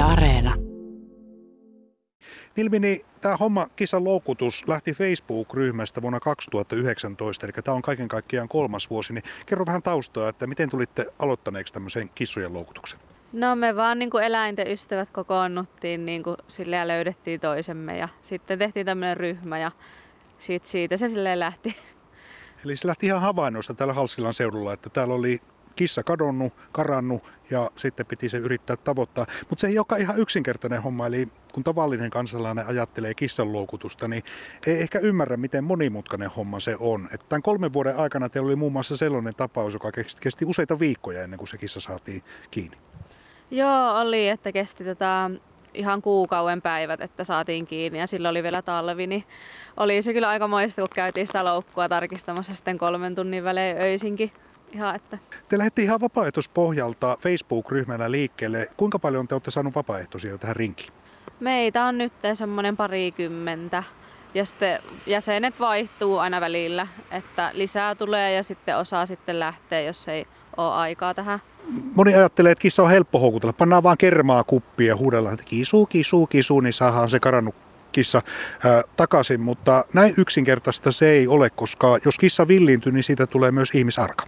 Yle Areena. Nilmini, tämä homma kissan loukutus lähti Facebook-ryhmästä vuonna 2019, eli tämä on kaiken kaikkiaan kolmas vuosi. Niin kerro vähän taustaa, että miten tulitte aloittaneeksi tämmöisen kissojen loukutuksen? No me vaan niin kuin eläinten ystävät kokoonnuttiin niin kuin sille ja löydettiin toisemme ja sitten tehtiin tämmöinen ryhmä ja siitä, siitä se silleen lähti. Eli se lähti ihan havainnoista täällä Halsilan seudulla, että täällä oli kissa kadonnut, karannut ja sitten piti se yrittää tavoittaa. Mutta se ei olekaan ihan yksinkertainen homma, eli kun tavallinen kansalainen ajattelee kissan loukutusta, niin ei ehkä ymmärrä, miten monimutkainen homma se on. Että tämän kolmen vuoden aikana teillä oli muun muassa sellainen tapaus, joka kesti useita viikkoja ennen kuin se kissa saatiin kiinni. Joo, oli, että kesti tota, ihan kuukauden päivät, että saatiin kiinni ja silloin oli vielä talvi, niin oli se kyllä aika moista, kun käytiin sitä loukkua tarkistamassa sitten kolmen tunnin välein öisinkin. Ihan, että... Te lähdette ihan vapaaehtoispohjalta Facebook-ryhmänä liikkeelle. Kuinka paljon te olette saaneet vapaaehtoisia tähän rinkiin? Meitä on nyt semmoinen parikymmentä. Ja sitten jäsenet vaihtuu aina välillä, että lisää tulee ja sitten osaa sitten lähteä, jos ei ole aikaa tähän. Moni ajattelee, että kissa on helppo houkutella. Pannaan vaan kermaa kuppia ja huudellaan, että kisu, kisu, kisu, niin saadaan se karannut kissa ää, takaisin. Mutta näin yksinkertaista se ei ole, koska jos kissa villiintyy, niin siitä tulee myös ihmisarka.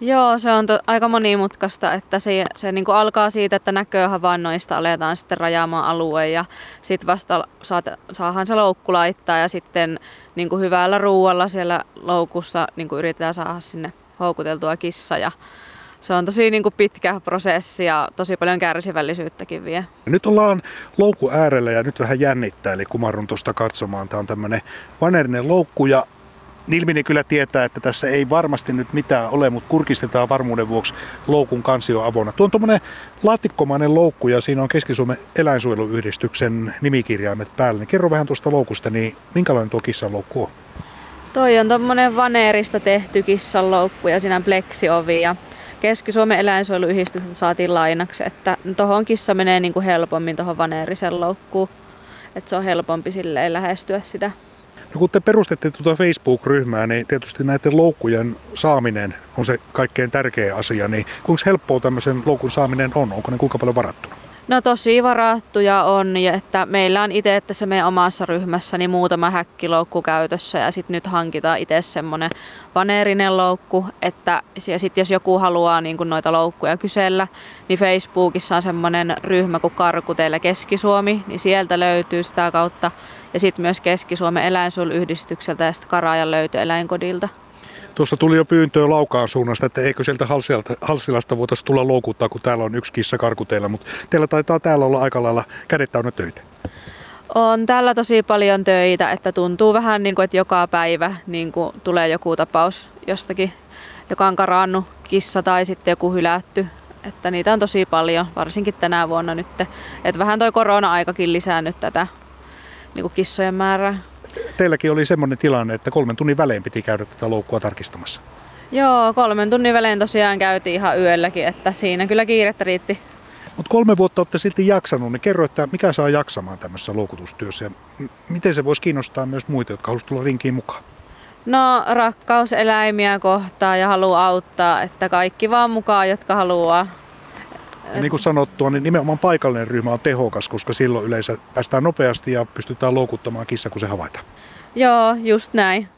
Joo, se on to, aika monimutkaista, että se, se niin kuin alkaa siitä, että näköhavainnoista aletaan sitten rajaamaan alueen ja sitten vasta saat, saahan se loukku laittaa ja sitten niin kuin hyvällä ruualla siellä loukussa niin kuin yritetään saada sinne houkuteltua kissa ja se on tosi niin kuin pitkä prosessi ja tosi paljon kärsivällisyyttäkin vie. Nyt ollaan loukku äärellä ja nyt vähän jännittää, eli kumarrun tuosta katsomaan. Tämä on tämmöinen vanerinen loukku ja Nilmini kyllä tietää, että tässä ei varmasti nyt mitään ole, mutta kurkistetaan varmuuden vuoksi loukun kansio avona. Tuo on tuommoinen laatikkomainen loukku ja siinä on Keski-Suomen eläinsuojeluyhdistyksen nimikirjaimet päällä. Niin kerro vähän tuosta loukusta, niin minkälainen tuo kissan loukku on? Toi on tuommoinen vaneerista tehty kissan loukku ja siinä on pleksiovi ja Keski-Suomen eläinsuojeluyhdistykseltä saatiin lainaksi, että tuohon kissa menee niin kuin helpommin tuohon vaneerisen loukkuun. Että se on helpompi silleen lähestyä sitä. No kun te perustette tuota Facebook-ryhmää, niin tietysti näiden loukkujen saaminen on se kaikkein tärkeä asia. Niin kuinka helppoa tämmöisen loukun saaminen on? Onko ne kuinka paljon varattu? No tosi varattuja on, että meillä on itse tässä meidän omassa ryhmässä niin muutama häkkiloukku käytössä ja sitten nyt hankitaan itse semmoinen vaneerinen loukku, että ja sit jos joku haluaa niin kun noita loukkuja kysellä, niin Facebookissa on semmoinen ryhmä kuin Karkuteillä Keski-Suomi, niin sieltä löytyy sitä kautta ja sitten myös Keski-Suomen eläinsuojeluyhdistykseltä ja sitten Karajan löytö eläinkodilta. Tuossa tuli jo pyyntöä Laukaan suunnasta, että eikö sieltä Halsilasta voitaisiin tulla loukuttaa, kun täällä on yksi kissa karkuteilla, mutta teillä taitaa täällä olla aika lailla kädet täynnä töitä. On täällä tosi paljon töitä, että tuntuu vähän niin kuin, että joka päivä niin kuin tulee joku tapaus jostakin, joka on karannut kissa tai sitten joku hylätty. Että niitä on tosi paljon, varsinkin tänä vuonna nyt. Että vähän toi korona-aikakin lisännyt tätä niin kuin kissojen määrää. Teilläkin oli semmoinen tilanne, että kolmen tunnin välein piti käydä tätä loukkua tarkistamassa. Joo, kolmen tunnin välein tosiaan käytiin ihan yölläkin, että siinä kyllä kiirettä riitti. Mutta kolme vuotta olette silti jaksanut, niin kerro, että mikä saa jaksamaan tämmöisessä loukutustyössä ja miten se voisi kiinnostaa myös muita, jotka haluaisivat tulla rinkiin mukaan? No rakkaus eläimiä kohtaa ja haluaa auttaa, että kaikki vaan mukaan, jotka haluaa. Ja niin kuin sanottua, niin nimenomaan paikallinen ryhmä on tehokas, koska silloin yleensä päästään nopeasti ja pystytään loukuttamaan kissa, kun se havaitaan. Joo, just näin.